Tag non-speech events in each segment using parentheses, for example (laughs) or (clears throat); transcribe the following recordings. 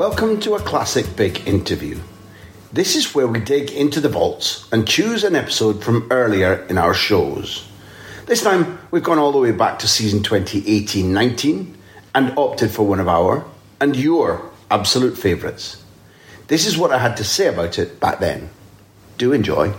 Welcome to a classic big interview. This is where we dig into the vaults and choose an episode from earlier in our shows. This time we've gone all the way back to season 2018 19 and opted for one of our and your absolute favourites. This is what I had to say about it back then. Do enjoy.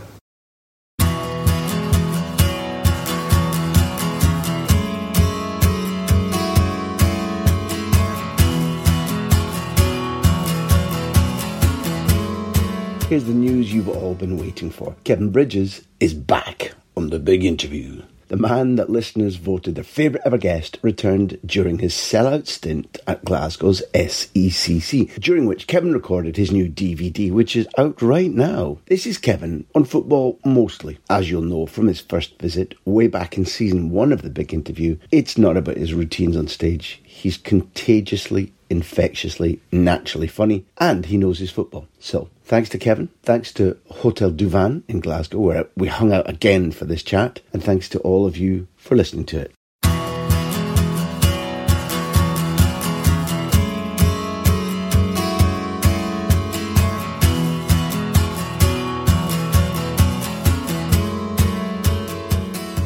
Here's the news you've all been waiting for. Kevin Bridges is back on the big interview. The man that listeners voted their favourite ever guest returned during his sellout stint at Glasgow's SECC, during which Kevin recorded his new DVD, which is out right now. This is Kevin on football mostly. As you'll know from his first visit way back in season one of the big interview, it's not about his routines on stage. He's contagiously, infectiously, naturally funny, and he knows his football. So, thanks to Kevin, thanks to Hotel du Vin in Glasgow, where we hung out again for this chat, and thanks to all of you for listening to it.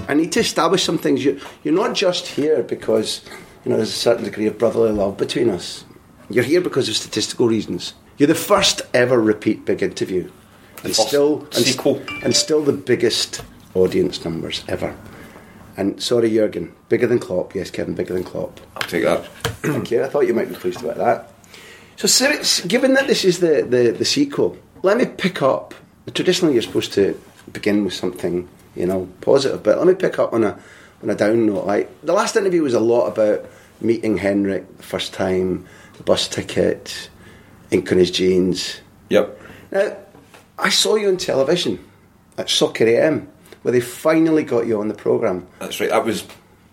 I need to establish some things. You, you're not just here because you know there's a certain degree of brotherly love between us. You're here because of statistical reasons. You're the first ever repeat big interview, and still and, sequel. and still the biggest audience numbers ever. And sorry, Jurgen, bigger than Klopp. Yes, Kevin, bigger than Klopp. I'll take that. Thank you. I thought you might be pleased about that. So, Sir, given that this is the, the, the sequel, let me pick up. Traditionally, you're supposed to begin with something, you know, positive, but let me pick up on a on a down note. Like the last interview was a lot about meeting Henrik the first time, the bus ticket, ink on his jeans. Yep. Now, I saw you on television at Soccer AM, where they finally got you on the programme. That's right. That was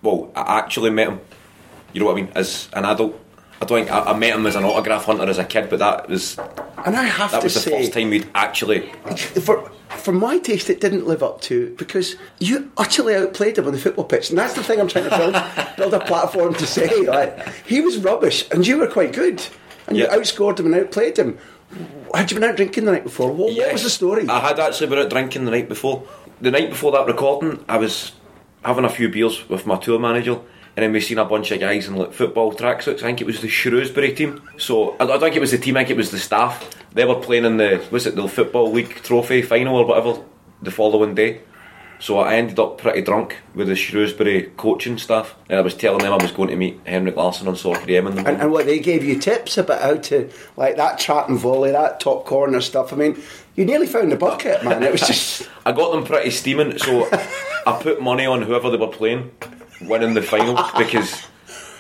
well. I actually met him. You know what I mean? As an adult, I don't think I, I met him as an autograph hunter as a kid, but that was And I have that to was the say, first time we'd actually. for for my taste, it didn't live up to because you utterly outplayed him on the football pitch, and that's the thing I'm trying to build (laughs) build a platform to say. Like he was rubbish, and you were quite good, and you outscored him and outplayed him. Had you been out drinking the night before? What, what was the story? I had actually been out drinking the night before. The night before that recording, I was having a few beers with my tour manager, and then we seen a bunch of guys in like football tracksuits. I think it was the Shrewsbury team. So I, think it was the team. I think it was the staff. They were playing in the was it the football league trophy final or whatever the following day. So I ended up pretty drunk with the Shrewsbury coaching staff, and I was telling them I was going to meet Henrik Larsson on Soccer AM and, and what they gave you tips about how to like that trap and volley, that top corner stuff. I mean, you nearly found the bucket, man. It was (laughs) just I got them pretty steaming, so I put money on whoever they were playing winning the final (laughs) because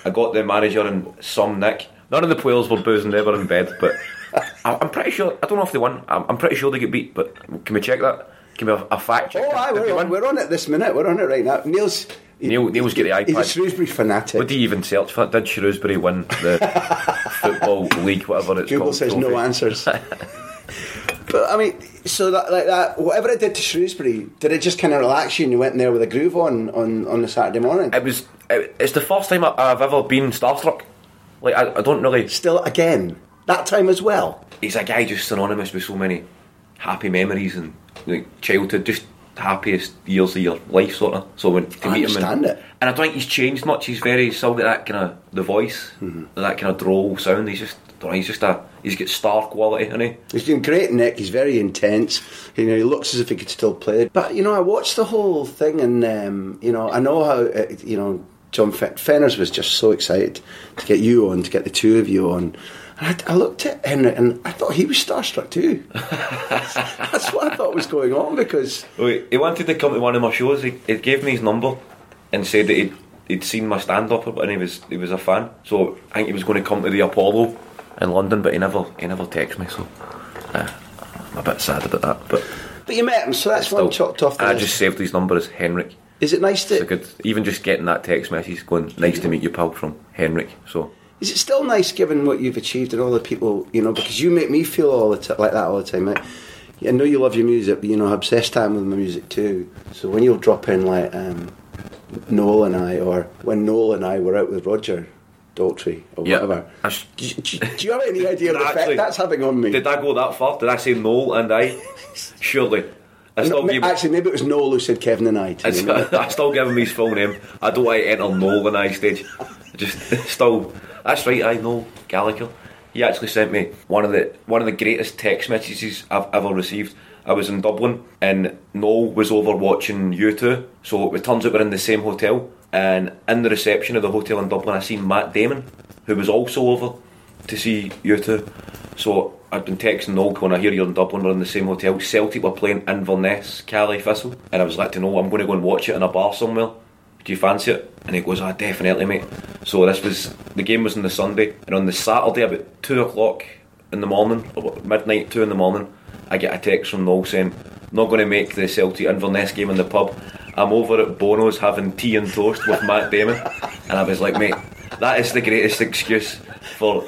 I got the manager and some Nick. None of the players were boozing, they were in bed, but (laughs) I- I'm pretty sure, I don't know if they won, I'm I'm pretty sure they get beat, but can we check that? Can we have a fact check? oh, aye, we're, on, we're on it this minute. We're on it right now. Neil's Neil, Neil's got the he's a. Shrewsbury fanatic. What do you even search for? Did Shrewsbury win the (laughs) football league, whatever it's Google called? says no answers. But I mean, so that like that, whatever it did to Shrewsbury, did it just kind of relax you and you went in there with a groove on on on the Saturday morning? It was. It, it's the first time I- I've ever been starstruck. Like I, I don't really. Still, again, that time as well. he's a guy just synonymous with so many happy memories and like childhood. Just happiest years of your life, sort of. So when to I meet him, and, understand it. and I don't think he's changed much. He's very still got that kind of the voice, Mm-hmm. that kind of droll sound. He's just, I don't know, he's just a, he's got star quality, hasn't he? He's doing great, Nick. He's very intense. You know, he looks as if he could still play. But you know, I watched the whole thing, and um, you know, I know how uh, you know John Fen- Fenners was just so excited to get you on, to get the two of you on. And I, I looked at Henry, and I thought he was starstruck too. (laughs) That's what I thought was going on because he- he wanted to come to one of my shows. He, he gave me his number and said that he'd, he'd seen my stand up and he was he was a fan. So I think he was going to come to the Apollo in London, but he never he never texts me. So uh, I'm a bit sad about that. But But you met him, so that's one chopped off the I list. just saved his number as Henrik. Is it nice It's to? a good, even just getting that text message going, nice to meet you, pal, from Henrik. So Is it still nice given what you've achieved and all the people, you know, because you make me feel all the t- like that all the time. Like, I know you love your music, but you know, I obsess time with my music too. So when you'll drop in like um, Noel and I, or when Noel and I were out with Roger Daltrey or Yeah. whatever, I s- do, you- do you- you have any (laughs) idea of the effect that's having on me? did I go that far? Did I say Noel and I? (laughs) Surely. I No, still ma- actually, maybe it was Noel who said Kevin and I. To I, (laughs) I still give him his full name. I don't want to enter Noel in I stage. Just still, that's right. I know Gallagher. He actually sent me one of the one of the greatest text messages I've ever received. I was in Dublin and Noel was over watching U2. So it turns out we're in the same hotel. And in the reception of the hotel in Dublin, I seen Matt Damon, who was also over to see U2. So I'd been texting Noel when I hear you're in Dublin, we're in the same hotel. Celtic were playing Inverness, Caley Thistle, and I was like to know I'm going to go and watch it in a bar somewhere. Do you fancy it? And he goes, ah, definitely, mate. So this was the game was on the Sunday, and on the Saturday about two o'clock in the morning, or midnight, two in the morning, I get a text from Noel saying, "Not going to make the Celtic Inverness game in the pub. I'm over at Bono's having tea and toast with Matt Damon." And I was like, "Mate, that is the greatest excuse for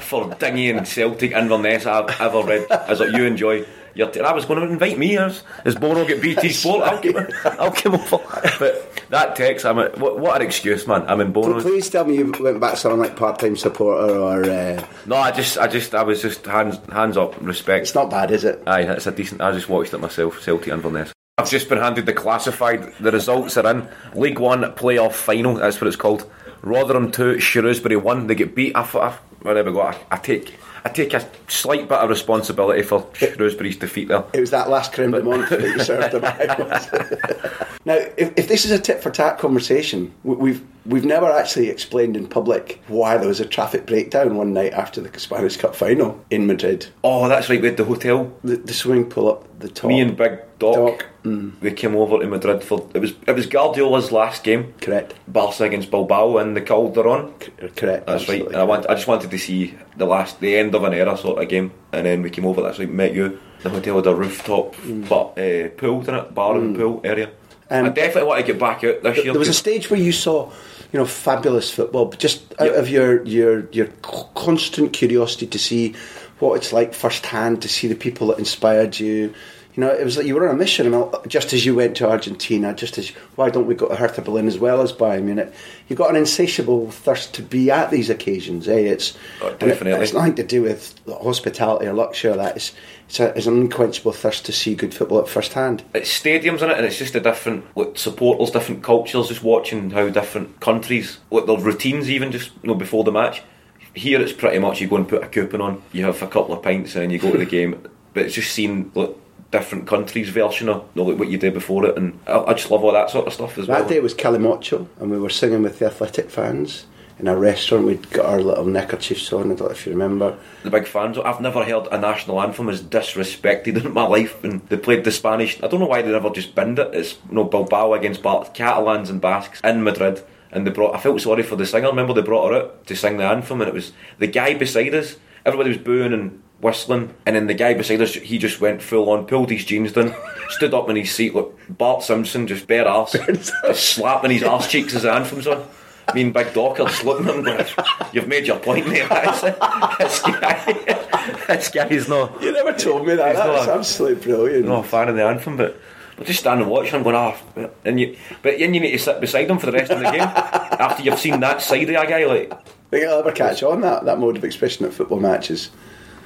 for dinghy Celtic Inverness I've ever read." I was like, "You enjoy." Your t-. I was going to invite me as is Bono get BT Sport. I'll come, I'll come over. But that text, I'm a, what, what an excuse, man. I'm in Bono's. Please tell me you went back something like part-time supporter or uh, No, I just, I just, I was just hands, hands up, respect. it's not bad, is it? Aye, it's a decent. I just watched it myself, Celtic Inverness. I've just been handed the classified. The results are in League One playoff final. That's what it's called. Rotherham two, Shrewsbury one. They get beat. I, I, whatever. Go. I, I take. I take a slight bit of responsibility for Shrewsbury's defeat there. It was that last creme de menthe that you served them. (laughs) (laughs) now, if, if this is a tit for tat conversation, we- we've we've never actually explained in public why there was a traffic breakdown one night after the Spanish Cup final in Madrid. Oh, that's right. We had the hotel. The, the swimming pool up the top. Me and Big Doc. Doc, mm. We came over to Madrid for it was it was Guardiola's last game. Correct. Barca against Bilbao in the Calderon. C- Correct. That's right. And I want. I just wanted to see the last, the end of an era sort of game, and then we came over. That's right. Met you. The hotel had a rooftop, but uh, pool in it, bar and pool area. Um, I definitely want to get back out this year. There was a stage where you saw, you know, fabulous football, but just out Yep. of your your your constant curiosity to see what it's like firsthand, to see the people that inspired you. You know, it was like you were on a mission, and just as you went to Argentina, just as why don't we go to Hertha Berlin as well as Bayern Munich? You got an insatiable thirst to be at these occasions. Eh? It's Oh, and it- definitely. it's nothing to do with hospitality or luxury or that. It's it's, a, it's an unquenchable thirst to see good football at first hand. it's stadiums in it, and it's just a different like, supporters, different cultures. Just watching how different countries, like their routines, even just you know before the match. Here, it's pretty much you go and put a coupon on, you have a couple of pints, and you go to the (laughs) game. But it's just seen like different countries' version of you know, like what you did before it, and I, I just love all that sort of stuff as That well. That day was Calimocho, and we were singing with the athletic fans in a restaurant. We'd got our little neckerchiefs on. I don't know if you remember. the big fans. I've never heard a national anthem as disrespected in my life. And they played the Spanish. I don't know why they never just binned it. It's you know Bilbao against Bar- Catalans and Basques in Madrid. And they brought. I felt sorry for the singer. Remember they brought her out to sing the anthem, and it was the guy beside us. Everybody was booing and whistling, and then the guy beside us, he just went full on, pulled his jeans down, (laughs) stood up in his seat, like Bart Simpson, just bare arse, just slapping his arse cheeks as the anthem's on. Me and Big Doc are just looking at him going, You've made your point, mate. (laughs) this guy, (laughs) this guy's not, You never told me that. That's absolutely brilliant. not a fan of the anthem, but. But just stand and watch him going off, and you, but then you need to sit beside him for the rest of the game after you've seen that side of a guy. Like, Think I'll ever catch on that, that mode of expression at football matches.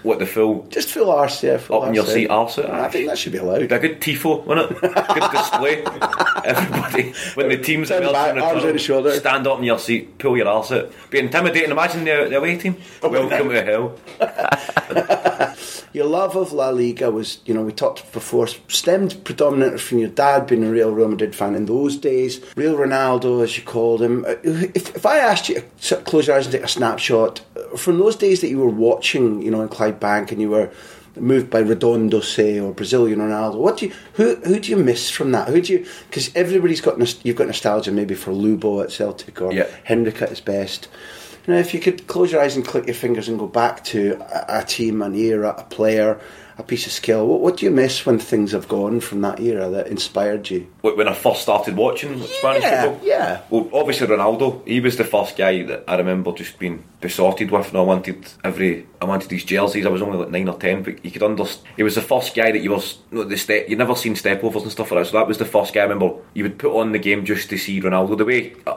What the full Just full arse, yeah. Full up in your arse, seat yeah. arse. I think that should be allowed. Be a good tifo, wouldn't it? good display. (laughs) Everybody, when the teams emerge back, the arms out the shoulder. stand up in your seat, pull your arse out. Be intimidating. Imagine the, the away team. Oh, Welcome to hell. (laughs) Your love of La Liga was, you know, we talked before, stemmed predominantly from your dad being a real Real Madrid fan in those days. Real Ronaldo, as you called him. If, if I asked you to close your eyes and take a snapshot from those days that you were watching, you know, in Clydebank and you were moved by Redondo, say, or Brazilian Ronaldo, what do you, who, who do you miss from that? Who do you, because everybody's got, you've got nostalgia maybe for Lubo at Celtic or Yeah. Henrik at his best. You know, if you could close your eyes and click your fingers and go back to a, a team, an era, a player, a piece of skill, what, what do you miss when things have gone from that era that inspired you? When I first started watching Spanish Yeah, football, yeah. Well, obviously Ronaldo. He was the first guy that I remember just being besotted with, and I wanted every. I wanted these jerseys. I was only like nine or ten, but you could understand. He was the first guy that you was no, the step. You never seen step overs and stuff like that. So that was the first guy I remember. You would put on the game just to see Ronaldo. The way. Uh,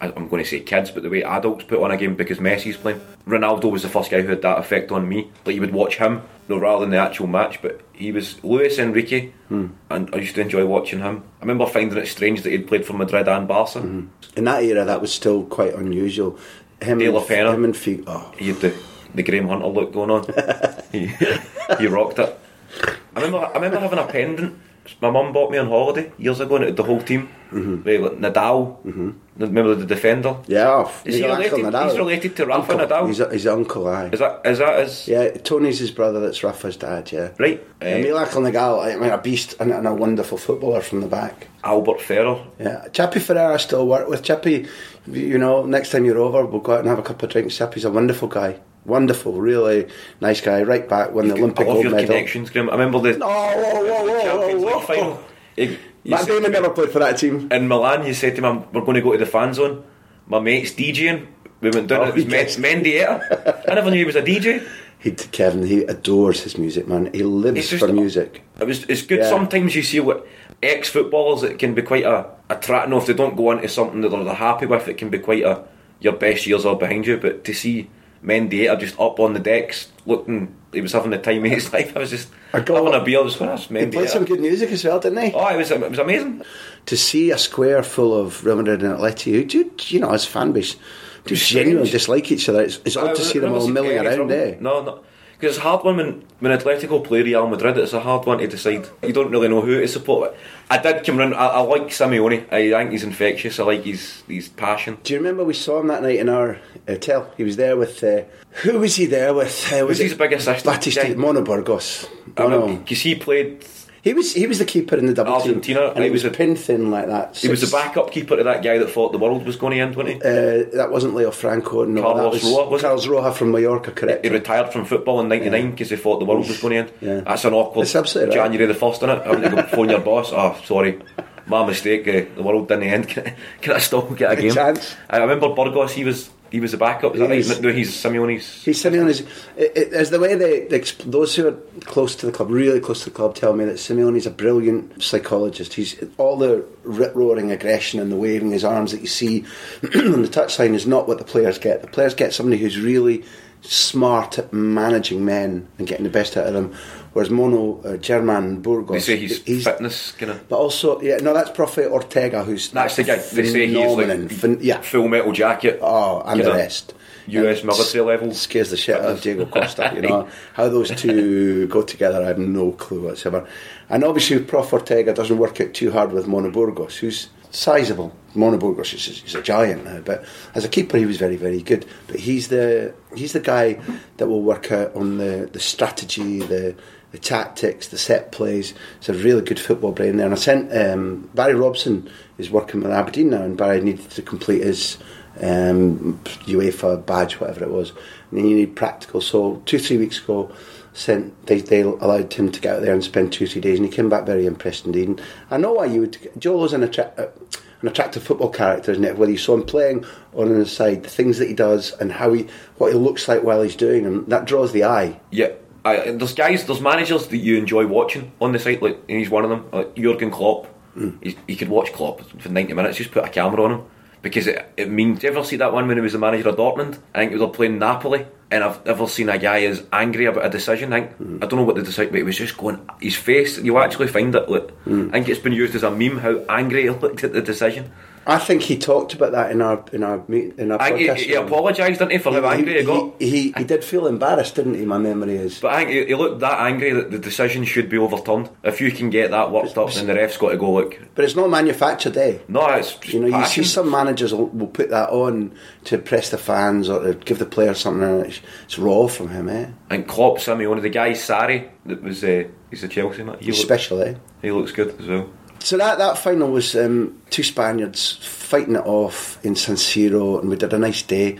I- I'm going to say kids, but the way adults put on a game because Messi's playing. Ronaldo was the first guy who had that effect on me. Like you would watch him, no, rather than the actual match. But he was Luis Enrique, hmm. and I used to enjoy watching him. I remember finding it strange that he'd played for Madrid and Barca. Hmm. In that era, that was still quite unusual. Him, De La Pena. him and Fi- oh, He had the, the Graham Hunter look going on. (laughs) he, he rocked it. I remember I remember having a pendant. My mum bought me on holiday years ago, and it the whole team. Mm-hmm. Right, like Nadal. Remember the defender? yeah. oh, Is he related- Nadal. he's related to Rafa uncle. Nadal? He's, his uncle, aye. Is that is that his Yeah, Tony's his brother. That's Rafa's dad. Yeah, right? Uh, Miguel Angel Nadal, I mean, a beast and, and a wonderful footballer from the back. Albert Ferrer. Yeah, Chippy Ferreira I still work with. Chippy, you know, next time you're over, we'll go out and have a couple of drinks. Chippy's a wonderful guy. Wonderful, really nice guy. Right back, won the Olympic gold your medal. connections, Graham. I remember the Oh, whoa, whoa, whoa, Champions League final. He- you Matt Damon never played for that team. in Milan, you said to me, "We're going to go to the fan zone." My mate's DJing. We went down. Oh, it was. Mendieta. I never knew he was a DJ. He, Kevin, he adores his music, man. He lives for music. It was. It's good. Yeah. Sometimes you see what ex footballers. It can be quite a attractive. If they don't go into something that they're happy with, it can be quite a. Your best years are behind you, but to see Mendieta just up on the decks, looking, he was having the time of his (laughs) life. I was just I got- having a beer. I was going, that's He played some good music as well, didn't he? Oh, it was. It was amazing. To see a square full of Real Madrid and Atleti, who do you know, as fan base, do genuinely dislike each other. It's, it's odd to see them all milling around there. Eh? No, no. Because it's a hard one when, when Atletico play Real Madrid, it's a hard one to decide. You don't really know who to support. I did come round, I, I like Simeone. I think he's infectious. I like his, his passion. Do you remember we saw him that night in our hotel? He was there with. Uh, who was he there with? Uh, Who's his biggest assistant Batista guy? Mono Burgos. I mean, no. because he played, He was he was the keeper in the double Argentina, team, and he he was was a- pin thin like that. he was the backup keeper to that guy that thought the world was going to end, wasn't he? Uh, that wasn't Leo Franco. No, Carlos that was Roa, was? Carlos Roa from Mallorca. Correct. He retired from football in '99 because he thought the world was going to end. Yeah. That's an awkward It's absolutely right. January the first, isn't it? Having to go phone your boss. Oh, sorry, my mistake. Uh, the world didn't end. (laughs) Can I, can I still get a game? chance. I remember Burgos. He was he was the backup. Is that He right? No, he's Simeone's. He's Simeone's. It, it, as the way they, they those who are close to the club, really close to the club, tell me that Simeone's a brilliant psychologist. He's all the rip roaring aggression and the waving his arms that you see (clears throat) on the touchline is not what the players get. The players get somebody who's really smart at managing men and getting the best out of them. Whereas Mono uh, German Burgos, They say he's, fitness kind of. But also, yeah, no, that's Profe Ortega, who's That's the guy. They say he's like Phen- yeah, full metal jacket. Oh, and the rest. US military level. Scares the shit out of Diego (laughs) Costa, you know. How those two go together, I have no clue whatsoever. And obviously, Prof Ortega doesn't work out too hard with Mono Burgos, who's sizable. Mono Burgos is he's a giant now, but as a keeper, he was very, very good. But he's the he's the guy that will work out on the, the strategy, the the tactics, the set plays. It's a really good football brain there. And I sent um, Barry Robson is working with Aberdeen now, and Barry needed to complete his um, UEFA badge, whatever it was, and he needed practical. So two, three weeks ago, sent they, they allowed him to get out there and spend two, three days, and he came back very impressed indeed. And I know why you would. Cholo's an attra- uh, an attractive football character, isn't it? Whether you saw him playing or on the side, the things that he does and how he, what he looks like while he's doing and that draws the eye. Yeah. I, there's guys, there's managers that you enjoy watching on the site, like and he's one of them. Like Jurgen Klopp, hmm. he's, you could watch Klopp for 90 minutes, just put a camera on him because it, it means. You ever see that one when he was the manager of Dortmund? I think they were playing Napoli and I've never seen a guy as angry about a decision. I, think, hmm. I don't know what the decision, but he was just going. His face, you actually find it. Like, hmm. I think it's been used as a meme how angry he looked at the decision. I think he talked about that in our in our meet, in our I podcast. he, he apologised, didn't he, for how angry he, got. He, he, he did feel embarrassed, didn't he? My memory is. But I think he, he looked that angry that the decision should be overturned. If you can get that worked up, then the ref's got to go. Look, But it's not manufactured, eh? no, it's You know, you see some managers will, will put that on to impress the fans or to give the players something. And it's, it's raw from him, eh? And Klopp, Sammy, one of the guys, Sarri that was uh, he's a Chelsea. man. He, He's look, special, eh? he looks good as well. So that, that final was um, two Spaniards fighting it off in San Siro, and we did a nice day.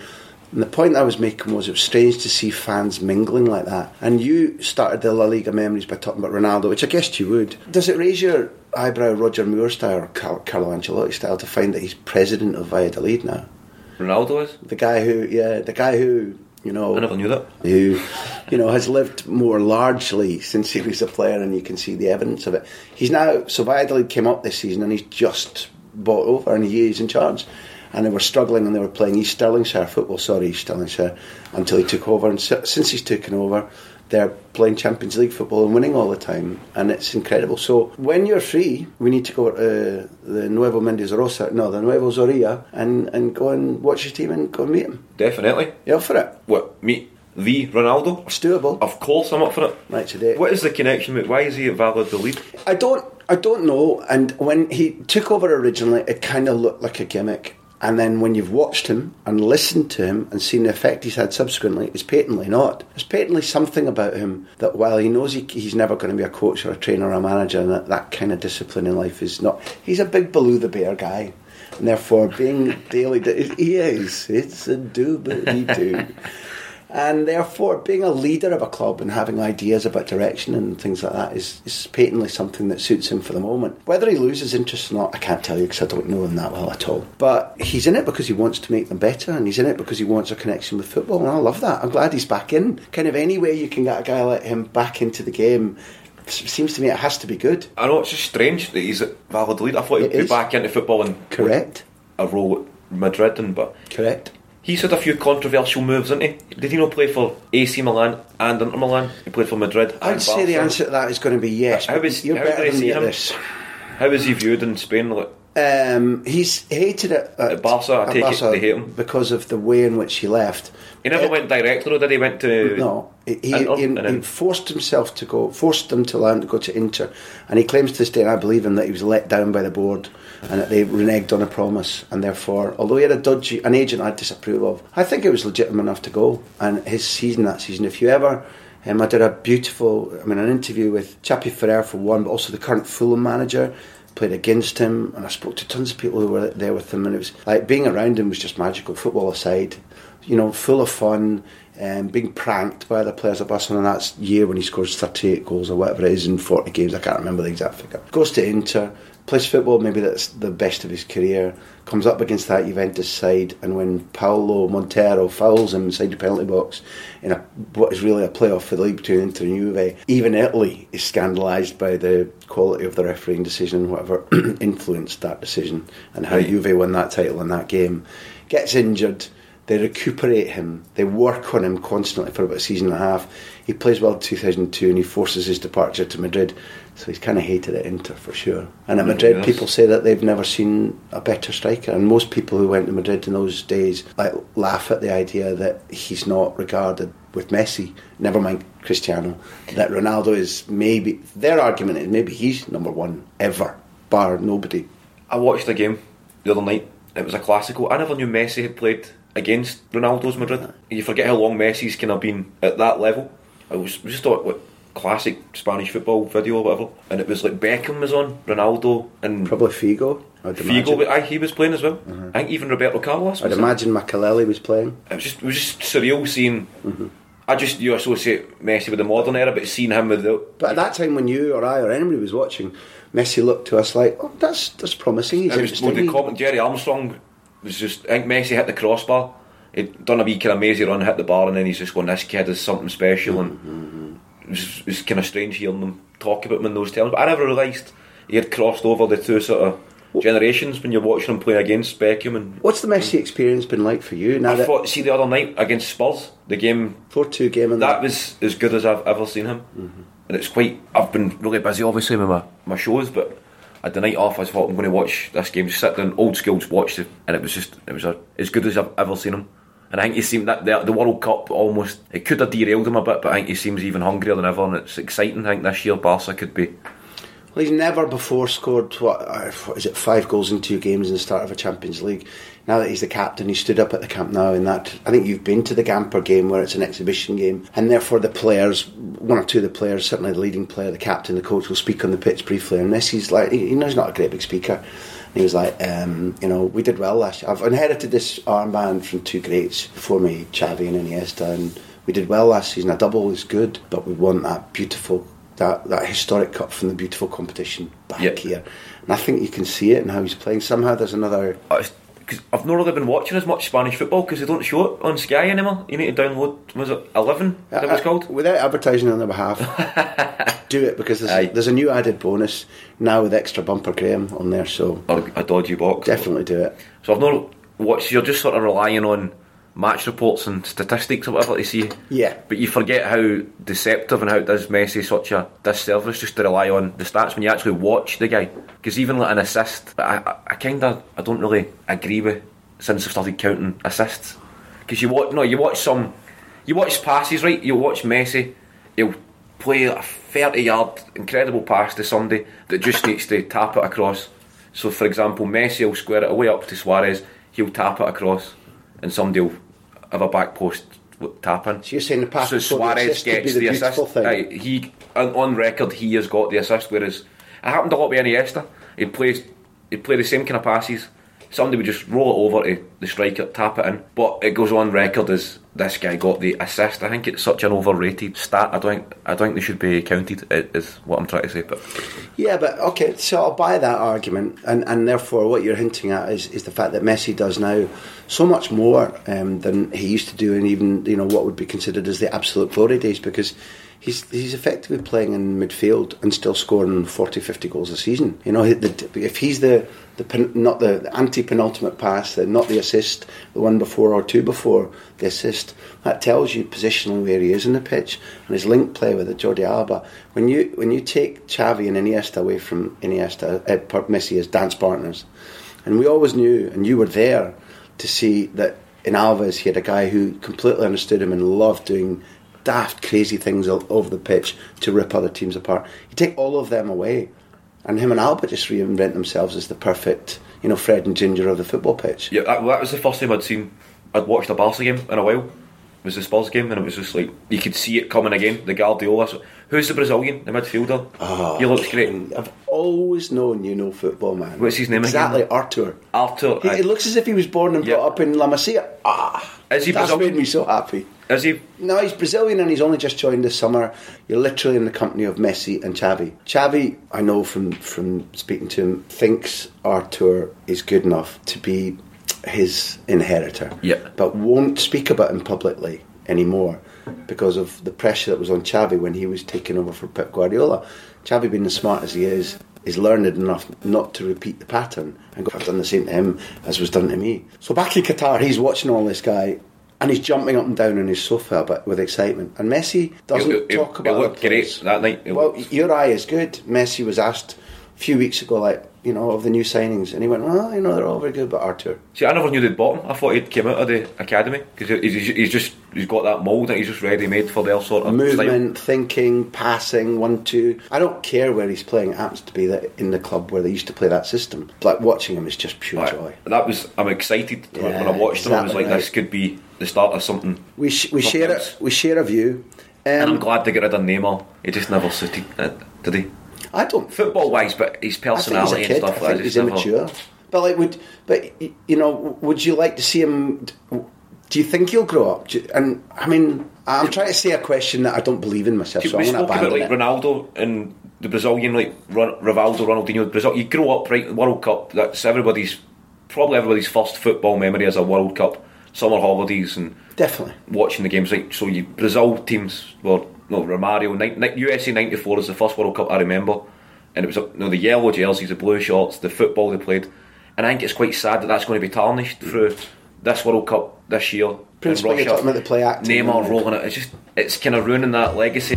And the point I was making was it was strange to see fans mingling like that. And you started the La Liga memories by talking about Ronaldo, which I guessed you would. Does it raise your eyebrow, Roger Moore style or Carlo Ancelotti style, to find that he's president of Valladolid now? Ronaldo is. The guy who, yeah, the guy who, you know, I never knew that. who, you know, has lived more largely since he was a player, and you can see the evidence of it. He's now so Valladolid came up this season, and he's just bought over, and he is in charge. And they were struggling, and they were playing East Stirlingshire football. Sorry, East Stirlingshire, until he took over. And si- since he's taken over, they're playing Champions League football and winning all the time, and it's incredible. So when you're free, we need to go to uh, the Nuevo Mendizorroza, no, the Nuevo Zorrilla, and, and go and watch your team and go and meet him. Definitely. You up for it? What meet the Ronaldo? It's doable. Of course, I'm up for it. Right today. What is the connection with? Why is he at Valladolid? I don't I don't know. And when he took over originally, it kind of looked like a gimmick. And then when you've watched him and listened to him and seen the effect he's had subsequently, it's patently not. There's patently something about him that while he knows he, he's never going to be a coach or a trainer or a manager, and that, that kind of discipline in life is not. He's a big below the bear guy. And therefore, being daily, he is. It's a doobly doo. And therefore, being a leader of a club and having ideas about direction and things like that is, is patently something that suits him for the moment. Whether he loses interest or not, I can't tell you because I don't know him that well at all. But he's in it because he wants to make them better and he's in it because he wants a connection with football. And I love that. I'm glad he's back in. Kind of any way you can get a guy like him back into the game, seems to me it has to be good. I know it's just strange that he's at leader. I thought he'd It be is. back into football and Correct. a role at Madrid, and but Correct. He's had a few controversial moves, hasn't he? Did he not play for AC Milan and Inter Milan? He played for Madrid. I'd say the answer to that is going to be yes. How but you're how better than see me at this. How is he viewed in Spain? Like, Um, he's hated it at, At Barca, I take it they hate him. because of the way in which he left. he never Uh, went directly, though, did he? Went to No, he, Inter, he- he forced himself to go, forced them to land to go to Inter, and he claims to this day, and I believe him, that he was let down by the board and that they reneged on a promise, and therefore, although he had a dodgy, an agent I disapprove of, I think it was legitimate enough to go. And his season that season, if you ever. Um, I did a beautiful, I mean, an interview with Chapi Ferrer for one, but also the current Fulham manager. Played against him, and I spoke to tons of people who were there with him, and it was like being around him was just magical. Football aside, you know, full of fun, and being pranked by the players at Barcelona. that year when he scores 38 goals or whatever it is in 40 games. I can't remember the exact figure. Goes to Inter, plays football, maybe that's the best of his career. Comes up against that Juventus side, and when Paolo Montero fouls him inside the penalty box in a, what is really a playoff for the league between Inter and Juve, even Italy is scandalised by the quality of the refereeing decision, whatever (clears throat) influenced that decision, and how Right. Juve won that title in that game. Gets injured. They recuperate him. They work on him constantly for about a season and a half. He plays well in 2002 and he forces his departure to Madrid. So he's kind of hated at Inter for sure. And at Madrid, yes. people say that they've never seen a better striker. And most people who went to Madrid in those days like laugh at the idea that he's not regarded with Messi, never mind Cristiano, that Ronaldo is maybe, their argument is maybe he's number one ever, bar nobody. I watched a game the other night. It was a classical. I never knew Messi had played against Ronaldo's Madrid. You forget how long Messi's kind of been at that level. I was just thought what classic Spanish football video or whatever, and it was like Beckham was on, Ronaldo and Probably Figo. I'd Figo. imagine. Aye, he was playing as well. Uh-huh. I think even Roberto Carlos. I'd imagine Makelele was playing. It was just it was just surreal seeing. Mm-hmm. I just you associate Messi with the modern era, but seeing him with the But at that time, when you or I or anybody was watching, Messi looked to us like, "Oh, that's that's promising." He's It was well, interesting." the comment, Gerry Armstrong was just. I think Messi hit the crossbar. He'd done a wee kind of mazy run, hit the bar, and then he's just going, "This kid is something special." And mm-hmm, mm-hmm. it was, it was kind of strange hearing them talk about him in those terms. But I never realised he had crossed over the two sort of generations when you're watching him play against Beckham and. What's the Messi experience been like for you now I that thought, see the other night against Spurs, the game four two game and that was as good as I've ever seen him, mm-hmm. and it's quite. I've been really busy, obviously, with my, my shows, but had the night off. I thought I'm going to watch this game, just sit down, old school, just watch it, and it was just it was a, as good as I've ever seen him. And I think he seemed that the, the World Cup almost it could have derailed him a bit, but I think he seems even hungrier than ever, and it's exciting. I think this year Barca could be. Well, he's never before scored what, uh, is it five goals in two games in the start of a Champions League. Now that he's the captain, he stood up at the Camp Nou. in that. I think you've been to the Gamper game where it's an exhibition game, and therefore the players, one or two of the players, certainly the leading player, the captain, the coach, will speak on the pitch briefly. And Messi's like, you know, he's not a great big speaker. And he was like, um, you know, we did well last year. I've inherited this armband from two greats before me, Xavi and Iniesta, and we did well last season. A double is good, but we want that beautiful that, that historic cup from the beautiful competition back Yep. here. And I think you can see it and how he's playing. Somehow there's another. Because I've not really been watching as much Spanish football because they don't show it on Sky anymore. You need to download. Was it Eleven? That was Uh, called. Without advertising on their behalf, (laughs) do it because there's, Aye. there's a new added bonus now with extra bumper Graham on there. So Or a dodgy box. definitely do it. So I've not watched. You're just sort of relying on match reports and statistics or whatever to see. Yeah. But you forget how deceptive and how it does Messi such a disservice just to rely on the stats when you actually watch the guy. Because even like an assist, I, I, I kind of I don't really agree with since I've started counting assists. Because you watch no, you watch some, you watch passes right. You watch Messi, he'll play a thirty yard incredible pass to somebody that just needs to tap it across. So for example, Messi will square it away up to Suarez. He'll tap it across, and somebody will have a back post w- tap in. So you're saying the pass So before the gets be the the, assist. thing? Aye, he on, record he has got the assist, whereas it happened a lot with Iniesta. He'd play he'd play the same kind of passes. Somebody would just roll it over to the striker, tap it in. But it goes on record as this guy got the assist. I think it's such an overrated stat. I don't think I don't think they should be counted. Is what I'm trying to say. But Yeah, but okay, so I'll buy that argument, and, and therefore what you're hinting at is, is the fact that Messi does now so much more um, than he used to do, and even you know what would be considered as the absolute glory days, because he's he's effectively playing in midfield and still scoring 40, 50 goals a season. You know, if he's the the not the, the anti penultimate pass, the, not the assist, the one before or two before the assist, that tells you positionally where he is in the pitch and his link play with the Jordi Alba. When you when you take Xavi and Iniesta away from Iniesta, uh, Per- Messi as dance partners, and we always knew, and you were there to see that in Alves he had a guy who completely understood him and loved doing daft, crazy things all over the pitch to rip other teams apart. You take all of them away, and him and Albert just reinvent themselves as the perfect, you know, Fred and Ginger of the football pitch. yeah, that, that was the first time I'd seen I'd watched a Barca game in a while. It was the Spurs game, and it was just like you could see it coming again. The Guardiola. So, who's the Brazilian, the midfielder? Oh, he looks great. I've always known you know football, man. What's his name Exactly, again? Artur. Arthur. He, aye. it looks as if he was born and Yeah. brought up in La Masia. Ah, Is he that's Brazilian? made me so happy. Is he? No, he's Brazilian and he's only just joined this summer. You're literally in the company of Messi and Xavi. Xavi, I know from from speaking to him, thinks Artur is good enough to be his inheritor. Yeah. But won't speak about him publicly anymore because of the pressure that was on Xavi when he was taking over for Pep Guardiola. Xavi, being as smart as he is, is learned enough not to repeat the pattern and go, I've done the same to him as was done to me. So back in Qatar, he's watching all this guy and he's jumping up and down on his sofa but with excitement. And Messi doesn't It- it- talk it about looked other great that night. It Well, looked- your eye is good. Messi was asked a few weeks ago, like, you know, of the new signings, and he went, well, you know, they're all very good, but Artur. See, I never knew they'd bought him. I thought he'd came out of the academy because he's, he's just he's got that mould that he's just ready made for their sort of movement, thinking, passing, one, two. I don't care where he's playing. It happens to be that in the club where they used to play that system. Like watching him is just pure style. joy. That was I'm excited when- when I watched him. I was exactly like, this could be the start of something. We sh- we Something share else. it. We share a view. Um, And I'm glad to get rid of Neymar. He just never suited it, did he? I don't. Football wise, but his I think he's personality and stuff. I think he's never- immature. But like, would but you know, would you like to see him? Do you think he'll grow up? You- and I mean, I'm trying to say a question that I don't believe in myself, so we I'm spoke about like it. Ronaldo and the Brazilian, like Rivaldo, Ronaldinho. Brazil, you grow up right. World Cup. That's everybody's probably everybody's first football memory as a World Cup. Summer holidays and Definitely. watching the games. Like so, you Brazil teams were no Romario. Ni- ni- USA '94 is the first World Cup I remember, and it was you know, the yellow jerseys, the blue shorts, the football they played, and I think it's quite sad that that's going to be tarnished through this World Cup this year. Prince in William Russia. talking about the play acting, Neymar rolling it. It's just it's kind of ruining that legacy.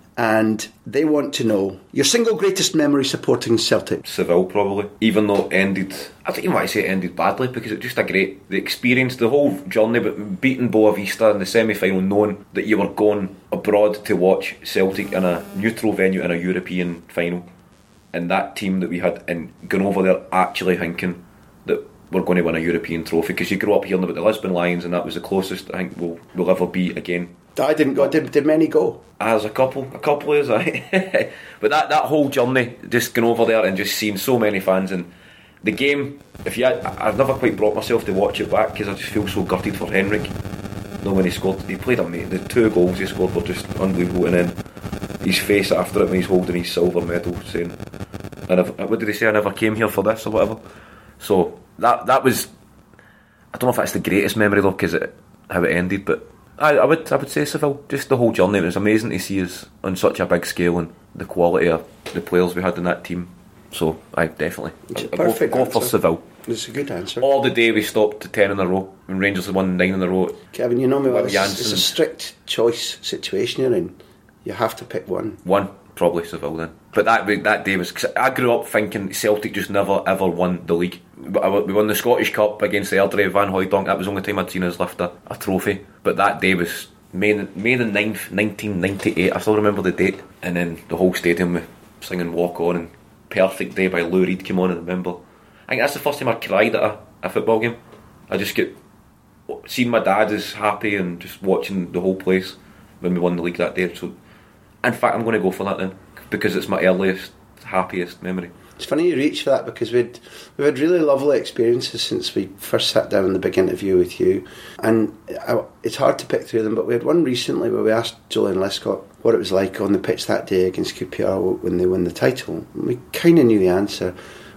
and they want to know your single greatest memory supporting Celtic. Seville probably, even though it ended. I don't even want to say it ended badly because it was just a great the experience, the whole journey. But beating Boavista in the semi final, knowing that you were going abroad to watch Celtic in a neutral venue in a European final, and that team that we had, and going over there actually thinking that we're going to win a European trophy because you grew up hearing about the Lisbon Lions, and that was the closest I think we'll we'll ever be again. I didn't go. Did, did many go? As a couple, a couple is I. (laughs) but that that whole journey, just going over there and just seeing so many fans and the game. If you, had, I've never quite brought myself to watch it back because I just feel so gutted for Henrik. No, when he scored, he played amazing. The two goals he scored were just unbelievable, and then his face after it when he's holding his silver medal, saying, "I never." What did he say? I never came here for this or whatever. So that that was. I don't know if that's the greatest memory though, because it how it ended, but I, I would I would say Seville. Just the whole journey. It was amazing to see us on such a big scale and the quality of the players we had in that team. So I definitely It's a I'd go- perfect go, for. Seville. It's a good answer. All the day we stopped to ten in a row and Rangers had won nine in a row. Kevin, you know me well. It's, it's a strict choice situation you're in. You have to pick one. One probably Seville then. But that that day was. I grew up thinking Celtic just never ever won the league. We won the Scottish Cup against the Airdrie Van Hooydonk. That was the only time I'd seen us lift a, a trophy. But that day was May May the 9th, nineteen ninety eight. I still remember the date. And then the whole stadium singing "Walk On" and "Perfect Day" by Lou Reed came on. I remember. I think that's the first time I cried at a, a football game. I just get seeing my dad is happy and just watching the whole place when we won the league that day. So, in fact, I'm going to go for that then because it's my earliest, happiest memory. It's funny you reach for that because we'd we've had really lovely experiences since we first sat down in the big interview with you, and I, it's hard to pick through them. But we had one recently where we asked Joleon Lescott what it was like on the pitch that day against QPR when they won the title. And we kind of knew the answer.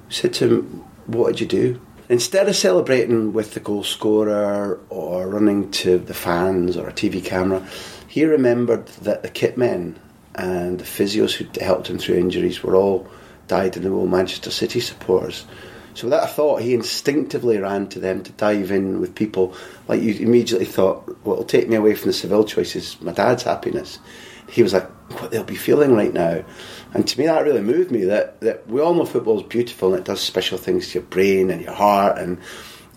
We said to him, "What did you do?" Instead of celebrating with the goal scorer or running to the fans or a TV camera, he remembered that the kit men and the physios who helped him through injuries were all dyed in the wool Manchester City supporters So without a thought, he instinctively ran to them to dive in with people. Like you immediately thought, what will take me away from the Seville choice is my dad's happiness. He was like, what they'll be feeling right now. And to me, that really moved me. That that we all know football is beautiful and it does special things to your brain and your heart, and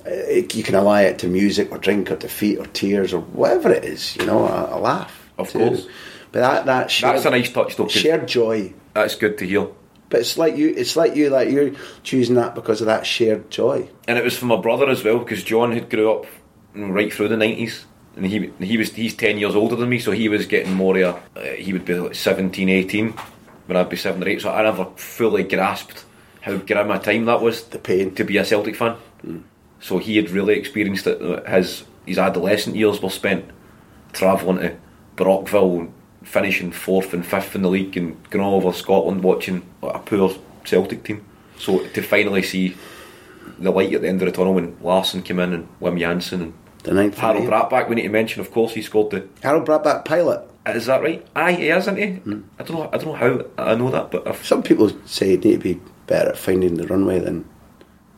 uh, it, you can ally it to music or drink or defeat or tears or whatever it is. You know, a, a laugh. Of too. course. But that that shared, That's a nice touch, though. shared joy. That's good to hear. But it's like you. It's like you. Like you're choosing that because of that shared joy. And it was for my brother as well because John had grew up right through the nineties, and he he was he's ten years older than me, so he was getting more of a, uh, he would be like 17, 18 when I'd be seven or eight. So I never fully grasped how grim a time that was The pain. to be a Celtic fan. So he had really experienced it. His his adolescent years were spent travelling to Brockville, finishing fourth and fifth in the league, and going all over Scotland watching a poor Celtic team. So to finally see the light at the end of the tunnel when Larsson came in and Wim Jansen and The ninth. Harold. Brattbakk, we need to mention, of course, he scored the. Harold Brattbakk pilot. Is that right? Aye, he is, isn't he? Hmm. I don't know. I don't know how I know that, but I've Some people say you need to be better at finding the runway than.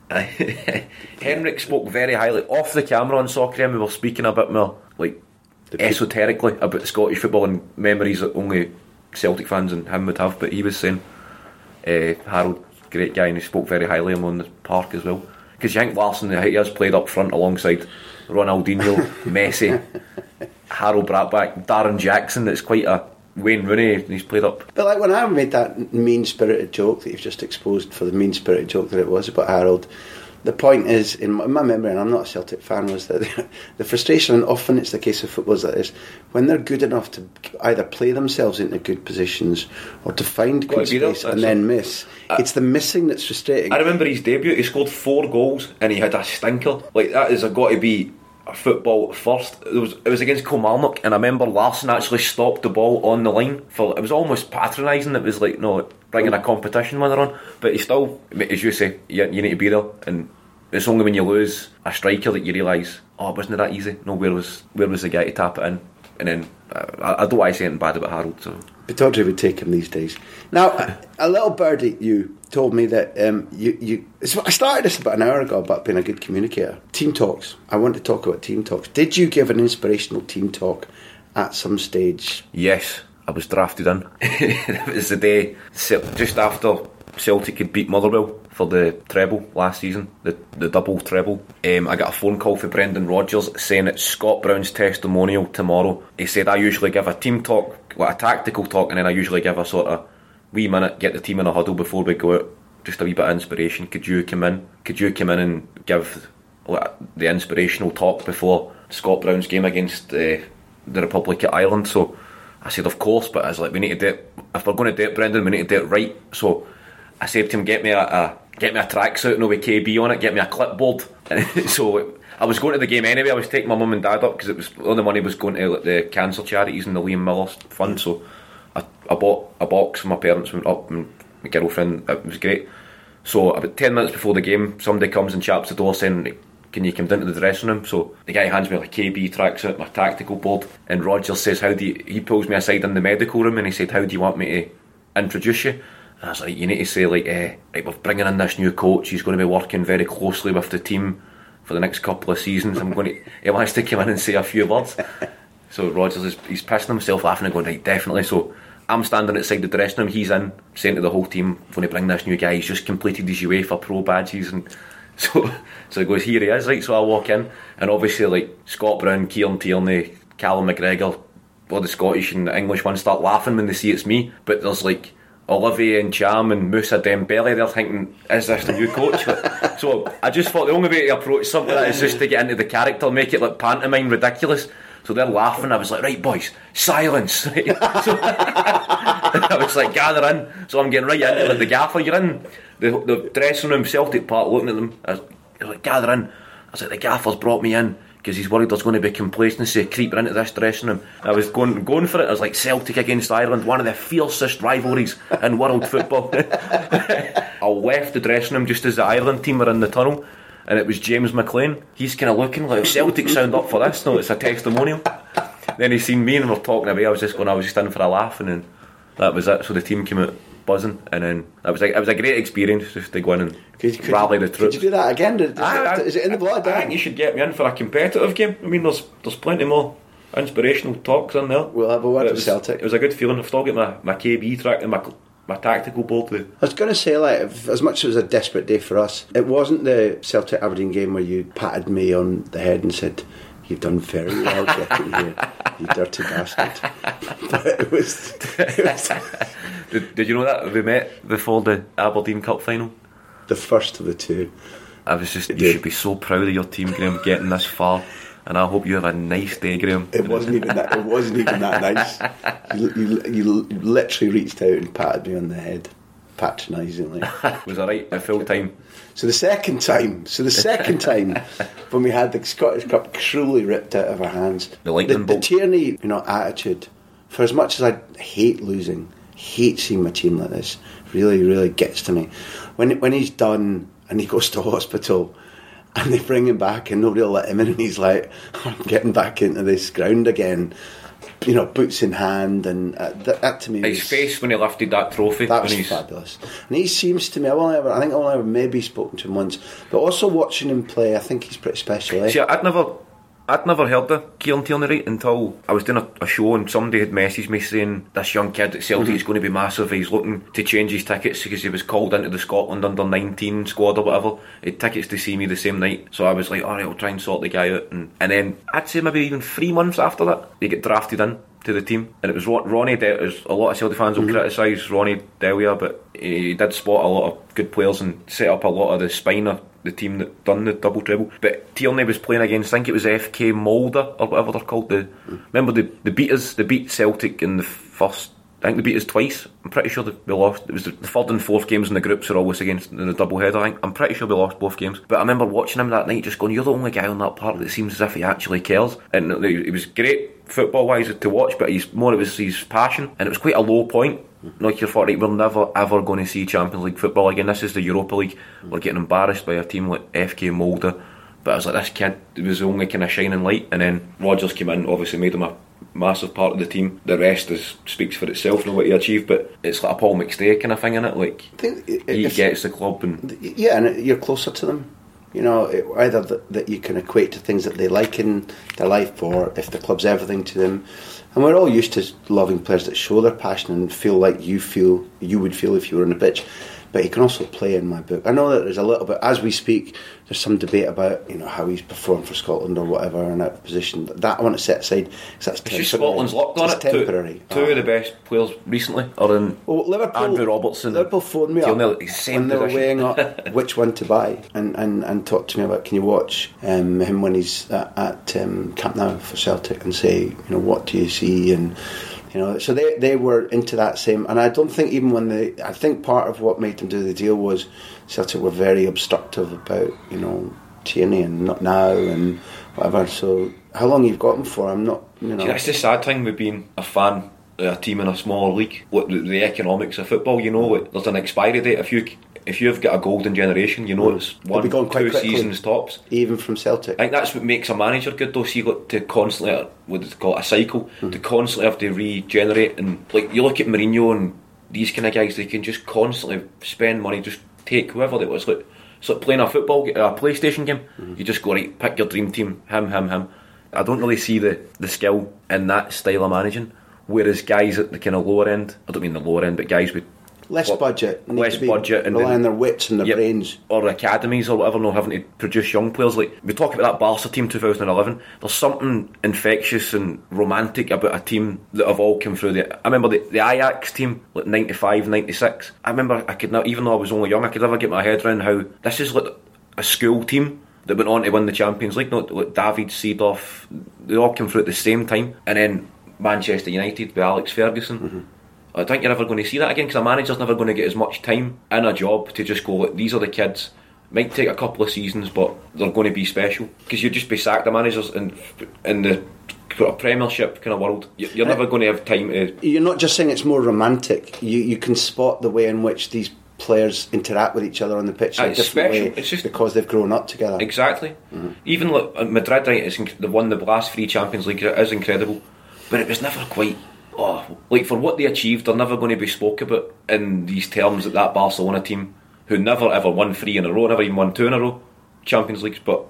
(laughs) Henrik spoke very highly off the camera on Soccer and we were speaking a bit more like esoterically about Scottish football and memories that only Celtic fans and him would have. But he was saying uh, Harold, great guy, and he spoke very highly of him on the park as well. Because you think Larsson, he has played up front alongside Ronaldinho, (laughs) Messi, Harold Brattbakk, Darren Jackson. That's quite a Wayne Rooney. and He's played up. But like when I made that mean spirited joke that you've just exposed for the mean spirited joke that it was about Harold, the point is, in my, memory, and I'm not a Celtic fan, was that (laughs) the frustration, and often it's the case of footballers that is, when they're good enough to either play themselves into good positions or to find good space and then miss, it's the missing that's frustrating. I remember his debut. He scored four goals and he had a stinker. Like that is a got to be football first. It was it was against Kilmarnock, and I remember Larsson actually stopped the ball on the line for. It was almost patronising. It was like no bringing a competition winner on, but he still, as you say, you, you need to be there. And it's only when you lose a striker that you realise, oh, wasn't it that easy? No, where was where was the guy to tap it in? And then I, I don't want to say anything bad about Harold. So Pittodrie would take him these days. Now, a, a little birdie, you told me that um, you, you. I started this about an hour ago about being a good communicator. Team talks. I want to talk about team talks. Did you give an inspirational team talk at some stage? Yes, I was drafted in. (laughs) it was the day just after Celtic had beat Motherwell for the treble last season, the the double treble. Um, I got a phone call from Brendan Rodgers saying it's Scott Brown's testimonial tomorrow. He said I usually give a team talk, like a tactical talk, and then I usually give a sort of wee minute, get the team in a huddle before we go out. Just a wee bit of inspiration. Could you come in? Could you come in and give like, the inspirational talk before Scott Brown's game against uh, the Republic of Ireland? So I said, of course, but I was like, we need to do it. If we're going to do it, Brendan, we need to do it right. So I said to him, get me a, a get me a tracksuit, no with KB on it, get me a clipboard. (laughs) so I was going to the game anyway. I was taking my mum and dad up because it was all the money was going to like, the cancer charities and the Liam Miller fund. So I, I bought a box. For my parents went up and my girlfriend. It was great. So about ten minutes before the game, somebody comes and chaps the door saying. Can you come down to the dressing room? So the guy hands me like KB tracksuit, my tactical board, and Rodgers says, "How do you, he pulls me aside in the medical room and he said, "How do you want me to introduce you?" I was like, "You need to say like, eh, right, we're bringing in this new coach. He's going to be working very closely with the team for the next couple of seasons. I'm going (laughs) to. He wants to come in and say a few words." (laughs) So Rodgers is he's pissing himself laughing and going, "Right, definitely." So I'm standing outside the dressing room. He's in, saying to the whole team, "Going to bring this new guy. He's just completed his UEFA Pro badges and." (laughs) So, so he goes, here he is, right? So I walk in, and obviously, like Scott Brown, Kieran Tierney, Callum McGregor, all the Scottish and the English ones start laughing when they see it's me. But there's like Olivier Ntcham and Moussa Dembele. They're thinking, is this the new coach? so I just thought the only way to approach something like that is just to get into the character, make it like pantomime ridiculous. So they're laughing. I was like, right, boys, silence. (laughs) so (laughs) I was like, gather in. So I'm getting right into like, the gaffer. You're in the, the dressing room, Celtic Park, looking at them. I was like, gather in. I was like, the gaffer's brought me in because he's worried there's going to be complacency creeping into this dressing room. I was going going for it. I was like Celtic against Ireland, one of the fiercest rivalries in world football. (laughs) I left the dressing room just as the Ireland team were in the tunnel. And it was James McClean. He's kind of looking like oh, Celtic sound up for this. No, it's a testimonial. Then he seen me and we we're talking away. I was just going. I was just in for a laugh, and then that was it. So the team came out buzzing, and then it was like it was a great experience just to go in and Could, could rally you, the troops. Could you do that again? Did- it, aye. Ah, is it in the blood? I aye? think you should get me in for a competitive game. I mean, there's there's plenty more inspirational talks in there. We'll have a word with Celtic. It was a good feeling. I've still got my, my KB track and my my tactical board. The, I was going to say, like, if, as much as it was a desperate day for us, it wasn't the Celtic Aberdeen game where you patted me on the head and said, "You've done very well getting here, you dirty bastard." (laughs) but it was, it was (laughs) did, did you know that we met before the Aberdeen Cup final? the first of the two. I was just, you did. should be so proud of your team, Graham, getting this far. And I hope you have a nice day, Graham. It wasn't even that. It wasn't even that nice. (laughs) You, you, you literally reached out and patted me on the head, patronisingly. (laughs) was I right at full time? So the second time, so the second time (laughs) when we had the Scottish Cup cruelly ripped out of our hands, The lightning the, bolt. Tierney, you know, attitude. For as much as I hate losing, hate seeing my team like this, really, really gets to me. When when he's done and he goes to hospital. And they bring him back, and nobody will let him in. And he's like, "I'm getting back into this ground again." You know, boots in hand, and uh, that, that to me, His was- face when he lifted that trophy. that was fabulous. And he seems to me, I've only ever, I think I've only ever maybe spoken to him once, but also watching him play, I think he's pretty special. Eh? See, I'd never, I'd never heard of Kieran Tierney right until I was doing a, a show and somebody had messaged me saying this young kid at Celtic is mhm. going to be massive. He's looking to change his tickets because he was called into the Scotland under 19 squad or whatever. He had tickets to see me the same night, so I was like, all right, I'll try and sort the guy out. And, and then I'd say maybe even three months after that, he get drafted in. To the team, and it was Ron- Ronnie. De- as a lot of Celtic fans will mhm. criticise Ronny Deila, but he did spot a lot of good players and set up a lot of the spine of the team that done the double treble. But Tierney was playing against, I think it was FK Molde or whatever they're called. The remember the the beaters, they beat Celtic in the first. I think they beat us twice. I'm pretty sure we lost. It was the, third and fourth games in the groups are always against in the double header. I think I'm pretty sure we lost both games. But I remember watching him that night, just going, "You're the only guy on that park that seems as if he actually cares." And it was great football wise to watch, but he's more it was his passion, and it was quite a low point. Like you thought, right, we're never ever going to see Champions League football again. This is the Europa League. We're getting embarrassed by a team like FK Molde. But I was like, this kid was the only kind of shining light. And then Rodgers came in, obviously made him a massive part of the team. The rest is speaks for itself, know what he achieved. But it's like a Paul McStay kind of thing in it. Like he gets the club and Yeah, and you're closer to them. You know, it- either that, that you can equate to things that they like in their life, or if the club's everything to them. And we're all used to loving players that show their passion and feel like you feel you would feel if you were on the pitch. But he can also play in my book. I know that there's a little bit as we speak. There's some debate about you know how he's performed for Scotland or whatever in that position. That I want to set aside because that's temporary. Scotland's locked on It's it. Two- temporary. Two, Ah. of the best players recently are in Well, Liverpool, Andrew Robertson. Liverpool phoned me up when they were weighing up (laughs) which one to buy, and, and, and talked to me about can you watch um, him when he's at, at um, Camp Nou for Celtic and say you know what do you see and you know so they they were into that same and I don't think even when they I think part of what made them do the deal was Celtic were very obstructive about you know Tierney and not now and whatever. So how long you've got them for? I'm not you know. That's the sad thing with being a fan a team in a smaller league. What the, the economics of football, you know, there's an expiry date. If you if you've got a golden generation, you know mm. it's They'll one, be gone quite two quickly. seasons tops. even from Celtic. I think that's what makes a manager good though. So you got to constantly, what call it, a cycle, mm. to constantly have to regenerate. And like you look at Mourinho and these kind of guys, they can just constantly spend money, just take whoever they was. Like it's like playing a football, a PlayStation game. Mm-hmm. You just go right, pick your dream team, him, him, him. I don't really see the the skill in that style of managing. Whereas guys at the kind of lower end, I don't mean the lower end, but guys with Less what- budget, less budget, and rely on their wits and their Yep. brains. or academies or whatever, not having to produce young players. Like we talk about that Barca team 2011. There's something infectious and romantic about a team that have all come through. The I remember the, the Ajax team, like 95, 96. I remember I could not, even though I was only young, I could never get my head around how this is like a school team. That went on to win the Champions League. Not like David Seedorf, they all came through at the same time, and then Manchester United with Alex Ferguson. Mm-hmm. I think you're never going to see that again because a manager's never going to get as much time in a job to just go, look, these are the kids. Might take a couple of seasons, but they're going to be special because you'd just be sacked the managers in in the sort of Premiership kind of world. You- You're never going to have time to. You're not just saying it's more romantic. You you can spot the way in which these players interact with each other on the pitch in a it's different special. way It's just- because they've grown up together. Exactly. Even like uh, Madrid, right? It's inc- they won the last three Champions League. It is incredible, but it was never quite oh, like for what they achieved, they're never going to be spoke about in these terms that that Barcelona team, who never ever won three in a row, never even won two in a row, Champions Leagues, but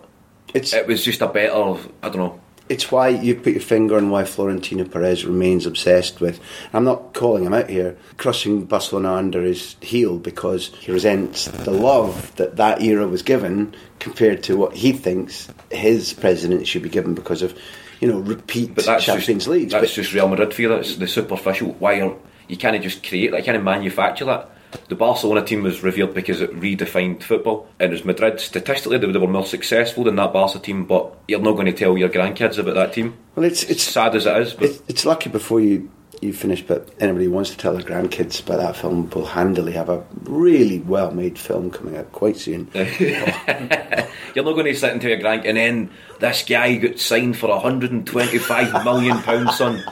It's it was just a better, I don't know. it's why you put your finger on why Florentino Perez remains obsessed with. I'm not calling him out here, crushing Barcelona under his heel because he resents the love that that era was given compared to what he thinks his president should be given because of, you know, repeat But that's Champions just, Leagues. That's But just Real Madrid for you. That's the superficial. Why are you can't just create that? You can't manufacture that. The Barcelona team was revealed because it redefined football, and it was Madrid. Statistically, they, they were more successful than that Barca team. But you're not going to tell your grandkids about that team. well, it's It's it's sad as it is, but It's, it's lucky before you, you finish, but anybody who wants to tell their grandkids about that film will handily have a really well made film coming out quite soon. (laughs) You're not going to sit tell your grand, and then this guy got signed for 125 (laughs) million pounds, son.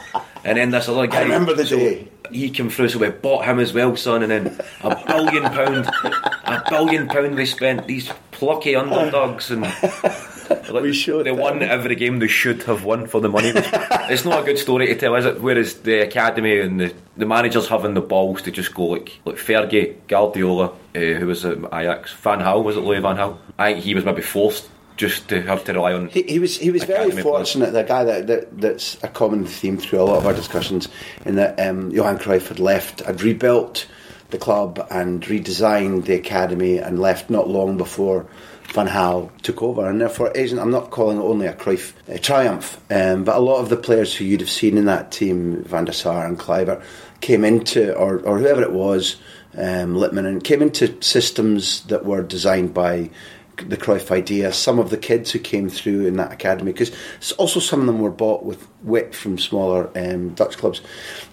And then this other guy. I remember the so day. He came through, so we bought him as well, son. And then a billion pound, a billion pound we spent. These plucky underdogs, and (laughs) (laughs) like, We showed they won every game they should have won for the money. (laughs) it's not a good story to tell, is it? Whereas the academy and the, the managers having the balls to just go like like Fergie, Guardiola, uh, who was at Ajax, Van Gaal was it Louis Van Gaal? I think he was maybe forced just to have to rely on. He, he was he was very Academy players. fortunate. The guy that, that that's a common theme through a lot of our discussions, in that um, Johan Cruyff had left, had rebuilt the club and redesigned the academy, and left not long before Van Gaal took over. And therefore, isn't I'm not calling it only a Cruyff uh, triumph, um, but a lot of the players who you'd have seen in that team, Van der Sar and Kluivert, came into or or whoever it was, um, and came into systems that were designed by the Cruyff idea. Some of the kids who came through in that academy, because also some of them were bought with wit from smaller um, Dutch clubs.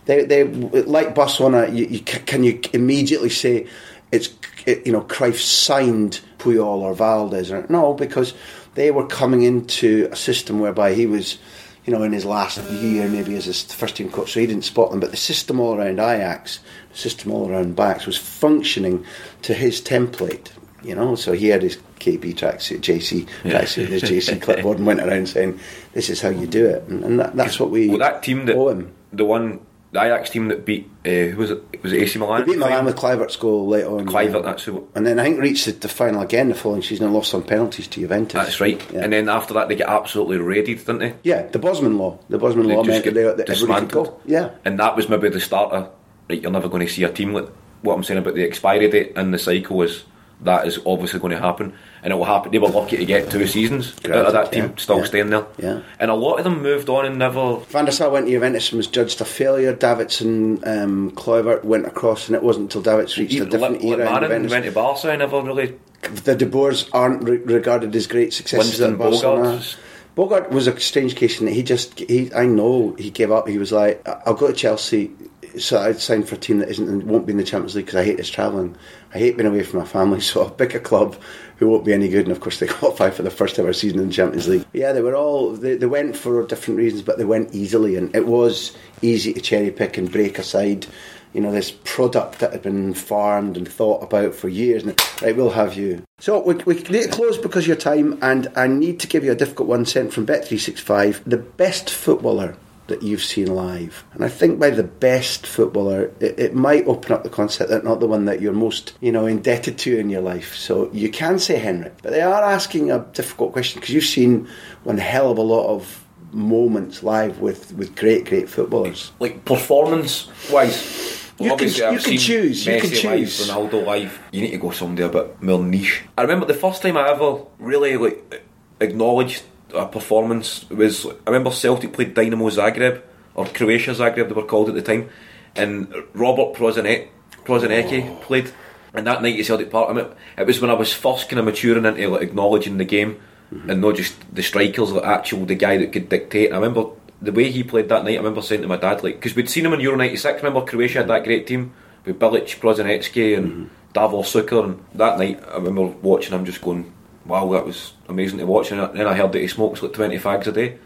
They, they like Barcelona. You, you, can you immediately say it's it, you know Cruyff signed Puyol or Valdés? Or, no, because they were coming into a system whereby he was. You know, in his last year, maybe as his first team coach, so he didn't spot them. But the system all around Ajax, the system all around Bax, was functioning to his template you know. So he had his KB tracksuit, JC tracksuit, his (laughs) JC clipboard, and went around saying, "This is how you do it," and, and that, that's what we Well, that team that owe him. the one the Ajax team that beat uh, who was it? Was it AC Milan? He beat Milan with Kluivert's goal late on. Kluivert, that's who. And then I think reached the, the final again the following season and lost on penalties to Juventus. That's right. Yeah. And then after that, they get absolutely raided, didn't they? yeah, the Bosman law. The Bosman They law meant that, they, that everybody could dismantled. Yeah. And that was maybe the start of right. You're never going to see a team like what I'm saying about the expiry date and the cycle is that is obviously going to happen, and it will happen. They were lucky to get two seasons out of that team, yeah, still yeah. staying there. Yeah. And a lot of them moved on and never. Van der Sar went to Juventus and was judged a failure. Davidson, um, Kluivert went across, and it wasn't until Davidson reached a different era. in Juventus. went to Barca and never really. the De Boers aren't re- regarded as great successes Winston in Barcelona. Bogarde. Bogarde was a strange case in that he just, he, I know he gave up. He was like, "I- I'll go to Chelsea, so I'd sign for a team that isn't and won't be in the Champions League because I hate this travelling. I hate being away from my family, (laughs) so I'll pick a club who won't be any good. And of course, they (laughs) qualified for the first ever season in the Champions League. Yeah, they were all, they, they went for different reasons, but they went easily, and it was easy to cherry pick and break aside you know, this product that had been farmed and thought about for years. And right, we'll have you. So we, we need to close because of your time, and I need to give you a difficult one sent from Bet365. The best footballer that you've seen live. And I think by the best footballer, it, it might open up the concept that not the one that you're most, you know, indebted to in your life. So you can say Henrik, but they are asking a difficult question because you've seen one hell of a lot of moments live with, with great, great footballers. like performance wise. You can- you can choose, you can choose. live, Ronaldo live. You need to go somewhere a bit more niche. I remember the first time I ever really like acknowledged a performance was I remember Celtic played Dynamo Zagreb or Croatia Zagreb they were called at the time, and Robert Prozanek Prosinecki oh. played. And that night at Celtic Park, I mean, it was when I was first kind of maturing into like acknowledging the game mm-hmm. and not just the strikers, like actual the guy that could dictate. And I remember the way he played that night. I remember saying to my dad, like, because we'd seen him in Euro '96. Remember Croatia had that great team with Bilic, Prosinecki, and mm-hmm. Davor Suker. And that night, I remember watching him just going, "Wow, that was amazing to watch." And then I heard that he smokes like 20 fags a day.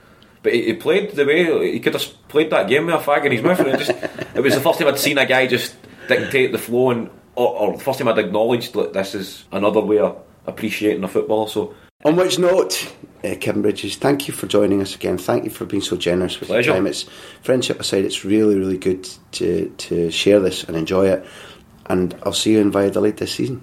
But he, he played the way he could have played that game with a fag in his mouth. And it, just, (laughs) it was the first time I'd seen a guy just dictate the flow, and or, or the first time I'd acknowledged that this is another way of appreciating a football. So On which note, uh, Kevin Bridges, thank you for joining us again. Thank you for being so generous with Pleasure. your time. It's friendship aside, it's really, really good to to share this and enjoy it. And I'll see you in Valladolid this season.